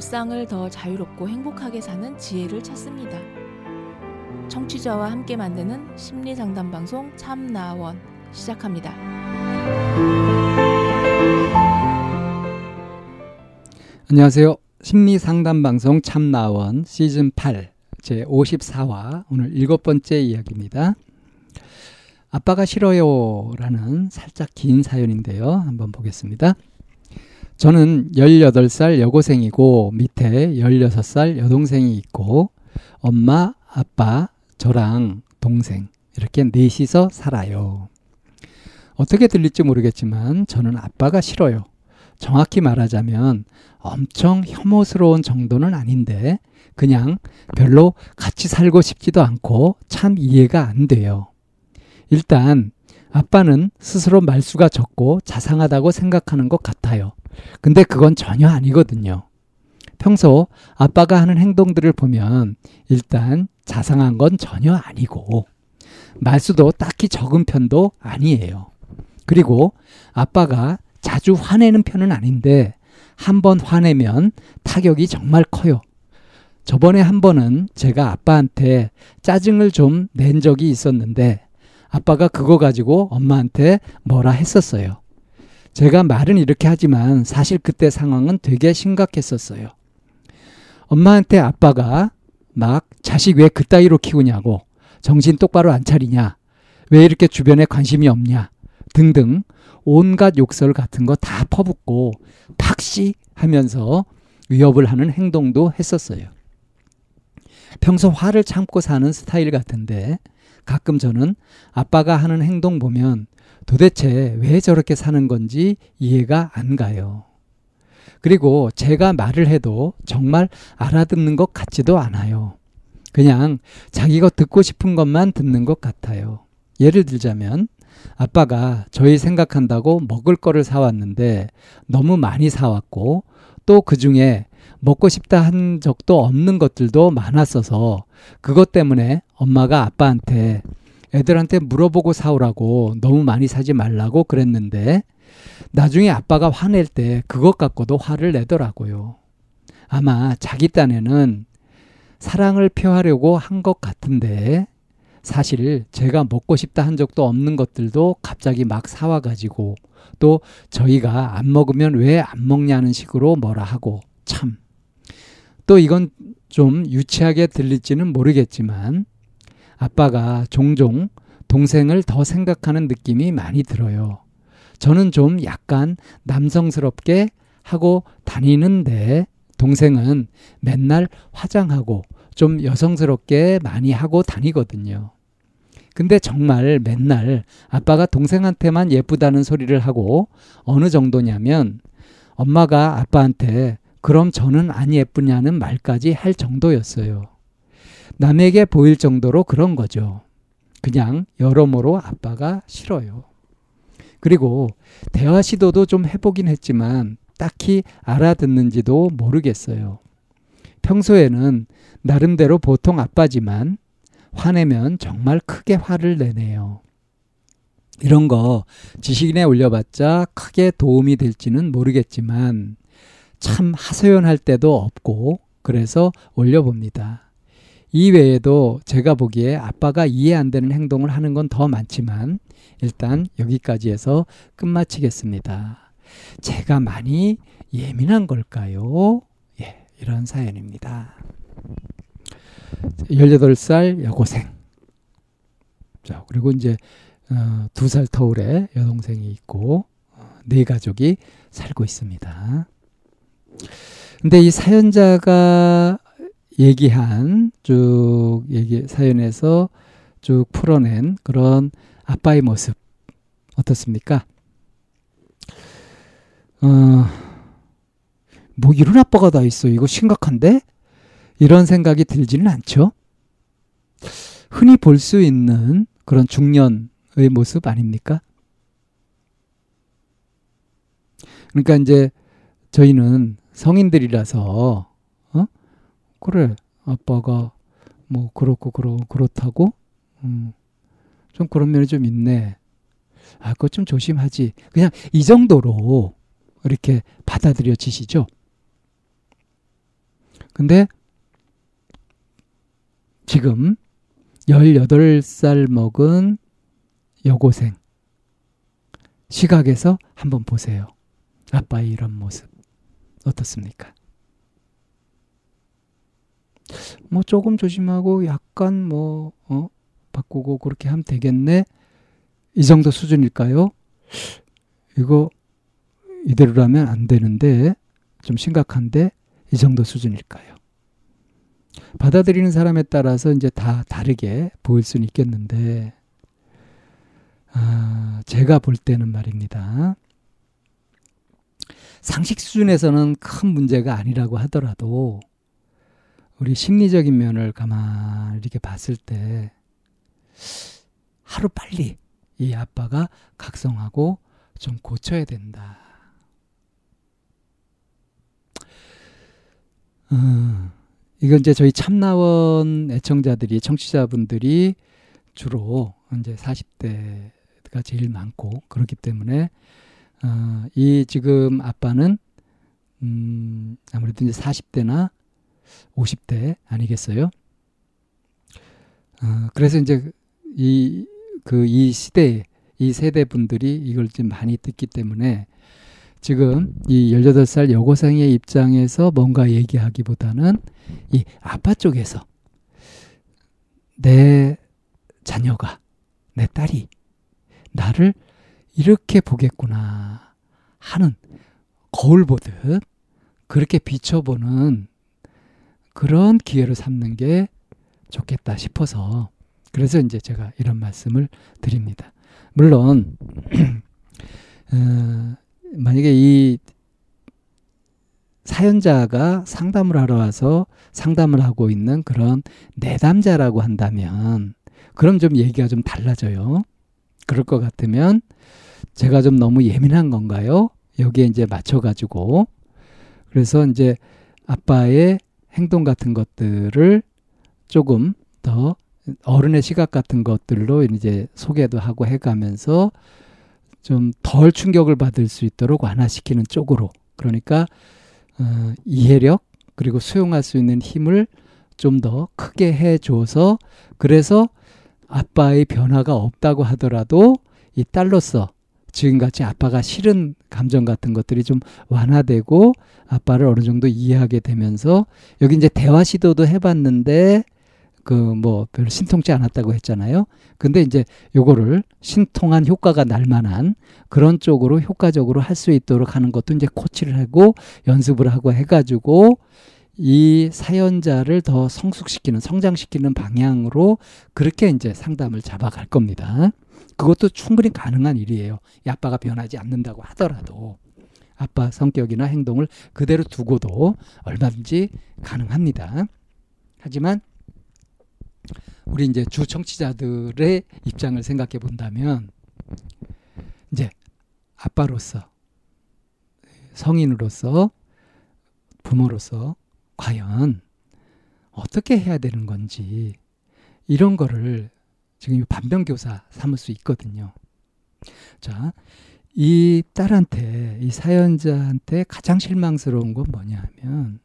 일상을 더 자유롭고 행복하게 사는 지혜를 찾습니다. 청취자와 함께 만드는 심리 상담 방송 참나원 시작합니다. 안녕하세요. 심리 상담 방송 참나원 시즌 8 제 54화 오늘 일곱 번째 이야기입니다. 아빠가 싫어요라는 살짝 긴 사연인데요. 한번 보겠습니다. 저는 18살 여고생이고 밑에 16살 여동생이 있고 엄마, 아빠, 저랑 동생 이렇게 넷이서 살아요. 어떻게 들릴지 모르겠지만 저는 아빠가 싫어요. 정확히 말하자면 엄청 혐오스러운 정도는 아닌데 그냥 별로 같이 살고 싶지도 않고 참 이해가 안 돼요. 일단 아빠는 스스로 말수가 적고 자상하다고 생각하는 것 같아요. 근데 그건 전혀 아니거든요. 평소 아빠가 하는 행동들을 보면 일단 자상한 건 전혀 아니고 말수도 딱히 적은 편도 아니에요. 그리고 아빠가 자주 화내는 편은 아닌데 한 번 화내면 타격이 정말 커요. 저번에 한 번은 제가 아빠한테 짜증을 좀 낸 적이 있었는데 아빠가 그거 가지고 엄마한테 뭐라 했었어요. 제가 말은 이렇게 하지만 사실 그때 상황은 되게 심각했었어요. 엄마한테 아빠가 막 자식 왜 그따위로 키우냐고 정신 똑바로 안 차리냐 왜 이렇게 주변에 관심이 없냐 등등 온갖 욕설 같은 거 다 퍼붓고 팍시 하면서 위협을 하는 행동도 했었어요. 평소 화를 참고 사는 스타일 같은데 가끔 저는 아빠가 하는 행동 보면 도대체 왜 저렇게 사는 건지 이해가 안 가요. 그리고 제가 말을 해도 정말 알아듣는 것 같지도 않아요. 그냥 자기가 듣고 싶은 것만 듣는 것 같아요. 예를 들자면 아빠가 저희 생각한다고 먹을 거를 사왔는데 너무 많이 사왔고 또 그 중에 먹고 싶다 한 적도 없는 것들도 많았어서 그것 때문에 엄마가 아빠한테 애들한테 물어보고 사오라고 너무 많이 사지 말라고 그랬는데 나중에 아빠가 화낼 때 그것 갖고도 화를 내더라고요. 아마 자기 딴에는 사랑을 표하려고 한 것 같은데 사실 제가 먹고 싶다 한 적도 없는 것들도 갑자기 막 사와가지고 또 저희가 안 먹으면 왜 안 먹냐는 식으로 뭐라 하고 참. 또 이건 좀 유치하게 들릴지는 모르겠지만 아빠가 종종 동생을 더 생각하는 느낌이 많이 들어요. 저는 좀 약간 남성스럽게 하고 다니는데 동생은 맨날 화장하고 좀 여성스럽게 많이 하고 다니거든요. 근데 정말 맨날 아빠가 동생한테만 예쁘다는 소리를 하고 어느 정도냐면 엄마가 아빠한테 그럼 저는 안 예쁘냐는 말까지 할 정도였어요. 남에게 보일 정도로 그런 거죠. 그냥 여러모로 아빠가 싫어요. 그리고 대화 시도도 좀 해보긴 했지만 딱히 알아듣는지도 모르겠어요. 평소에는 나름대로 보통 아빠지만 화내면 정말 크게 화를 내네요. 이런 거 지식인에 올려봤자 크게 도움이 될지는 모르겠지만 참 하소연할 때도 없고 그래서 올려봅니다. 이 외에도 제가 보기에 아빠가 이해 안 되는 행동을 하는 건 더 많지만 일단 여기까지 해서 끝마치겠습니다. 제가 많이 예민한 걸까요? 예, 이런 사연입니다. 18살 여고생. 자, 그리고 이제 어, 두살 터울의 여동생이 있고 어, 네 가족이 살고 있습니다. 근데 이 사연자가 얘기한 쭉 얘기 사연에서 쭉 풀어낸 그런 아빠의 모습 어떻습니까? 어, 뭐 이런 아빠가 다 있어. 이거 심각한데? 이런 생각이 들지는 않죠. 흔히 볼 수 있는 그런 중년의 모습 아닙니까? 그러니까 이제 저희는 성인들이라서 어? 그래 아빠가 뭐 그렇고 그러 그렇다고 음, 좀 그런 면이 좀 있네. 아, 그거 좀 조심하지. 그냥 이 정도로 이렇게 받아들여지시죠. 근데 지금 18살 먹은 여고생 시각에서 한번 보세요. 아빠의 이런 모습 어떻습니까? 뭐 조금 조심하고 약간 뭐 어? 바꾸고 그렇게 하면 되겠네. 이 정도 수준일까요? 이거 이대로라면 안 되는데 좀 심각한데 이 정도 수준일까요? 받아들이는 사람에 따라서 이제 다 다르게 보일 수는 있겠는데 아, 제가 볼 때는 말입니다. 상식 수준에서는 큰 문제가 아니라고 하더라도 우리 심리적인 면을 가만히 이렇게 봤을 때 하루 빨리 이 아빠가 각성하고 좀 고쳐야 된다. 음, 이건 이제 저희 참나원 애청자들이 청취자분들이 주로 이제 40대가 제일 많고 그렇기 때문에 어, 이 지금 아빠는 음, 아무래도 이제 40대나 50대 아니겠어요? 어, 그래서 이제 이, 그, 이 시대에, 이 세대 분들이 이걸 좀 많이 듣기 때문에 지금 이 18살 여고생의 입장에서 뭔가 얘기하기보다는 이 아빠 쪽에서 내 자녀가, 내 딸이 나를 이렇게 보겠구나 하는 거울 보듯 그렇게 비춰보는 그런 기회를 삼는 게 좋겠다 싶어서 그래서 이제 제가 이런 말씀을 드립니다. 물론 어, 만약에 이 사연자가 상담을 하러 와서 상담을 하고 있는 그런 내담자라고 한다면 그럼 좀 얘기가 좀 달라져요. 그럴 것 같으면 제가 좀 너무 예민한 건가요? 여기에 이제 맞춰 가지고 그래서 이제 아빠의 행동 같은 것들을 조금 더 어른의 시각 같은 것들로 이제 소개도 하고 해가면서 좀 덜 충격을 받을 수 있도록 완화시키는 쪽으로. 그러니까 어, 이해력 그리고 수용할 수 있는 힘을 좀 더 크게 해줘서 그래서 아빠의 변화가 없다고 하더라도 이 딸로서 지금같이 아빠가 싫은 감정 같은 것들이 좀 완화되고 아빠를 어느 정도 이해하게 되면서 여기 이제 대화 시도도 해봤는데 그 뭐 별로 신통치 않았다고 했잖아요. 근데 이제 요거를 신통한 효과가 날 만한 그런 쪽으로 효과적으로 할 수 있도록 하는 것도 이제 코치를 하고 연습을 하고 해가지고 이 사연자를 더 성숙시키는 성장시키는 방향으로 그렇게 이제 상담을 잡아갈 겁니다. 그것도 충분히 가능한 일이에요. 이 아빠가 변하지 않는다고 하더라도 아빠 성격이나 행동을 그대로 두고도 얼마든지 가능합니다. 하지만 우리 이제 주 청취자들의 입장을 생각해 본다면 이제 아빠로서 성인으로서 부모로서 과연 어떻게 해야 되는 건지 이런 거를 지금 반변교사 삼을 수 있거든요. 자, 이 딸한테, 이 사연자한테 가장 실망스러운 건 뭐냐 하면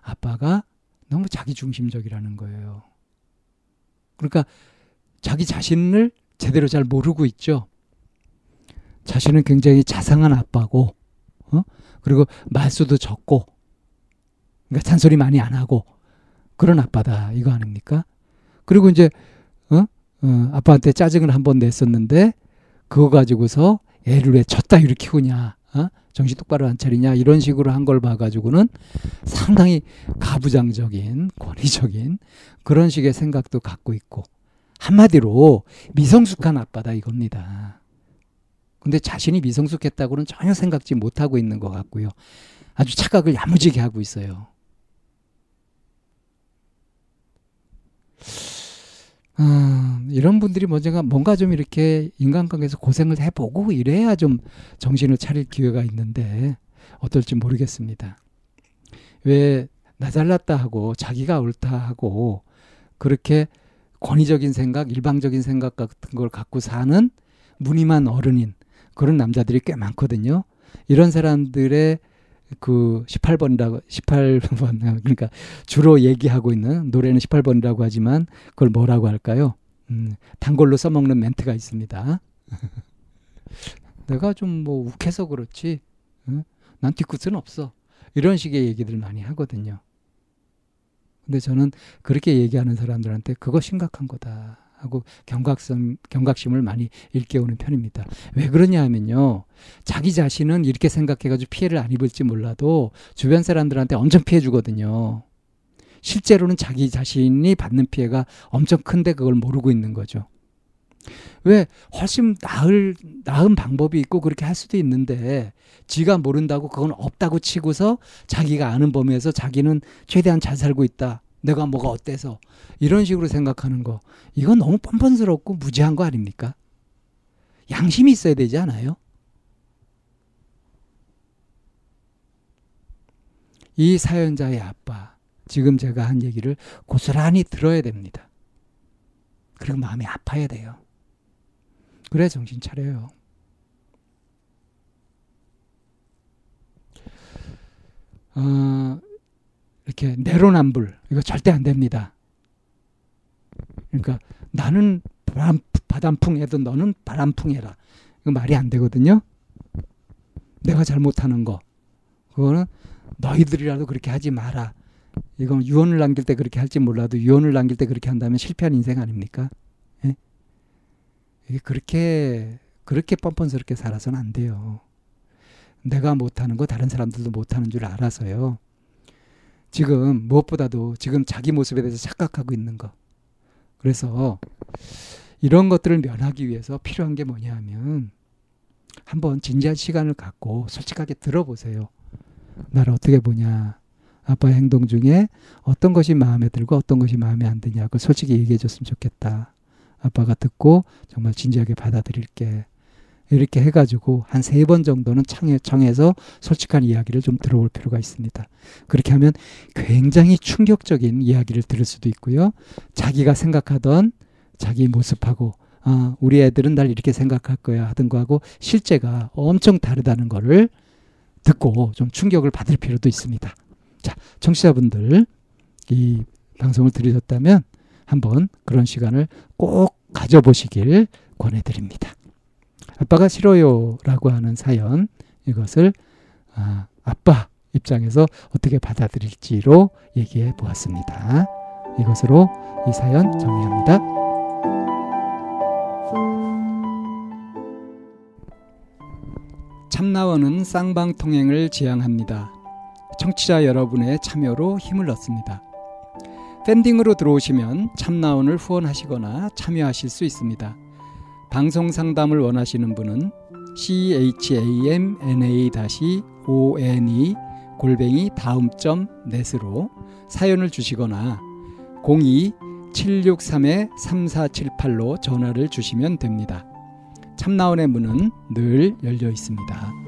아빠가 너무 자기 중심적이라는 거예요. 그러니까 자기 자신을 제대로 잘 모르고 있죠. 자신은 굉장히 자상한 아빠고, 어? 그리고 말수도 적고, 그러니까 잔소리 많이 안 하고 그런 아빠다 이거 아닙니까? 그리고 이제 어? 어 아빠한테 짜증을 한 번 냈었는데 그거 가지고서 애를 왜 졌다 이렇게 키우냐? 어? 정신 똑바로 안 차리냐? 이런 식으로 한 걸 봐가지고는 상당히 가부장적인 권위적인 그런 식의 생각도 갖고 있고 한마디로 미성숙한 아빠다 이겁니다. 근데 자신이 미성숙했다고는 전혀 생각지 못하고 있는 것 같고요. 아주 착각을 야무지게 하고 있어요. 아, 이런 분들이 먼저가 뭔가 좀 이렇게 인간관계에서 고생을 해보고 이래야 좀 정신을 차릴 기회가 있는데 어떨지 모르겠습니다. 왜 나 잘났다 하고 자기가 옳다 하고 그렇게 권위적인 생각, 일방적인 생각 같은 걸 갖고 사는 무늬만 어른인 그런 남자들이 꽤 많거든요. 이런 사람들의 그 18번이라고 18번 그러니까 주로 얘기하고 있는 노래는 18번이라고 하지만 그걸 뭐라고 할까요? 음, 단골로 써먹는 멘트가 있습니다. 내가 좀 뭐 욱해서 그렇지, 응? 난 뒤끝은 없어. 이런 식의 얘기들 많이 하거든요. 근데 저는 그렇게 얘기하는 사람들한테 그거 심각한 거다 하고 경각심, 경각심을 많이 일깨우는 편입니다. 왜 그러냐 하면요. 자기 자신은 이렇게 생각해가지고 피해를 안 입을지 몰라도 주변 사람들한테 엄청 피해 주거든요. 실제로는 자기 자신이 받는 피해가 엄청 큰데 그걸 모르고 있는 거죠. 왜 훨씬 나을 나은 방법이 있고 그렇게 할 수도 있는데 지가 모른다고 그건 없다고 치고서 자기가 아는 범위에서 자기는 최대한 잘 살고 있다. 내가 뭐가 어때서 이런 식으로 생각하는 거 이건 너무 뻔뻔스럽고 무지한 거 아닙니까? 양심이 있어야 되지 않아요? 이 사연자의 아빠 지금 제가 한 얘기를 고스란히 들어야 됩니다. 그리고 마음이 아파야 돼요. 그래 정신 차려요. 어, 이렇게 내로남불 이거 절대 안 됩니다. 그러니까 나는 바람, 바람풍해도 너는 바람풍해라. 이거 말이 안 되거든요. 내가 잘못하는 거 그거는 너희들이라도 그렇게 하지 마라. 이건 유언을 남길 때 그렇게 할지 몰라도 유언을 남길 때 그렇게 한다면 실패한 인생 아닙니까? 예? 이게 그렇게 그렇게 뻔뻔스럽게 살아서는 안 돼요. 내가 못하는 거 다른 사람들도 못하는 줄 알아서요. 지금 무엇보다도 지금 자기 모습에 대해서 착각하고 있는 거. 그래서 이런 것들을 면하기 위해서 필요한 게 뭐냐 하면 한번 진지한 시간을 갖고 솔직하게 들어보세요. 나를 어떻게 보냐. 아빠의 행동 중에 어떤 것이 마음에 들고 어떤 것이 마음에 안 드냐고 솔직히 얘기해 줬으면 좋겠다. 아빠가 듣고 정말 진지하게 받아들일게. 이렇게 해가지고 한 세 번 정도는 청해, 청해서 솔직한 이야기를 좀 들어볼 필요가 있습니다. 그렇게 하면 굉장히 충격적인 이야기를 들을 수도 있고요. 자기가 생각하던 자기 모습하고 아, 우리 애들은 날 이렇게 생각할 거야 하던 거하고 실제가 엄청 다르다는 거를 듣고 좀 충격을 받을 필요도 있습니다. 자, 청취자분들 이 방송을 들으셨다면 한번 그런 시간을 꼭 가져보시길 권해드립니다. 아빠가 싫어요라고 하는 사연 이것을 아, 아빠 입장에서 어떻게 받아들일지로 얘기해 보았습니다. 이것으로 이 사연 정리합니다. 참나원은 쌍방통행을 지향합니다. 청취자 여러분의 참여로 힘을 얻습니다. 팬딩으로 들어오시면 참나원을 후원하시거나 참여하실 수 있습니다. 방송 상담을 원하시는 분은 chamna-one 골뱅이 다음 점 넷으로 사연을 주시거나 02-763-3478로 전화를 주시면 됩니다. 참나원의 문은 늘 열려 있습니다.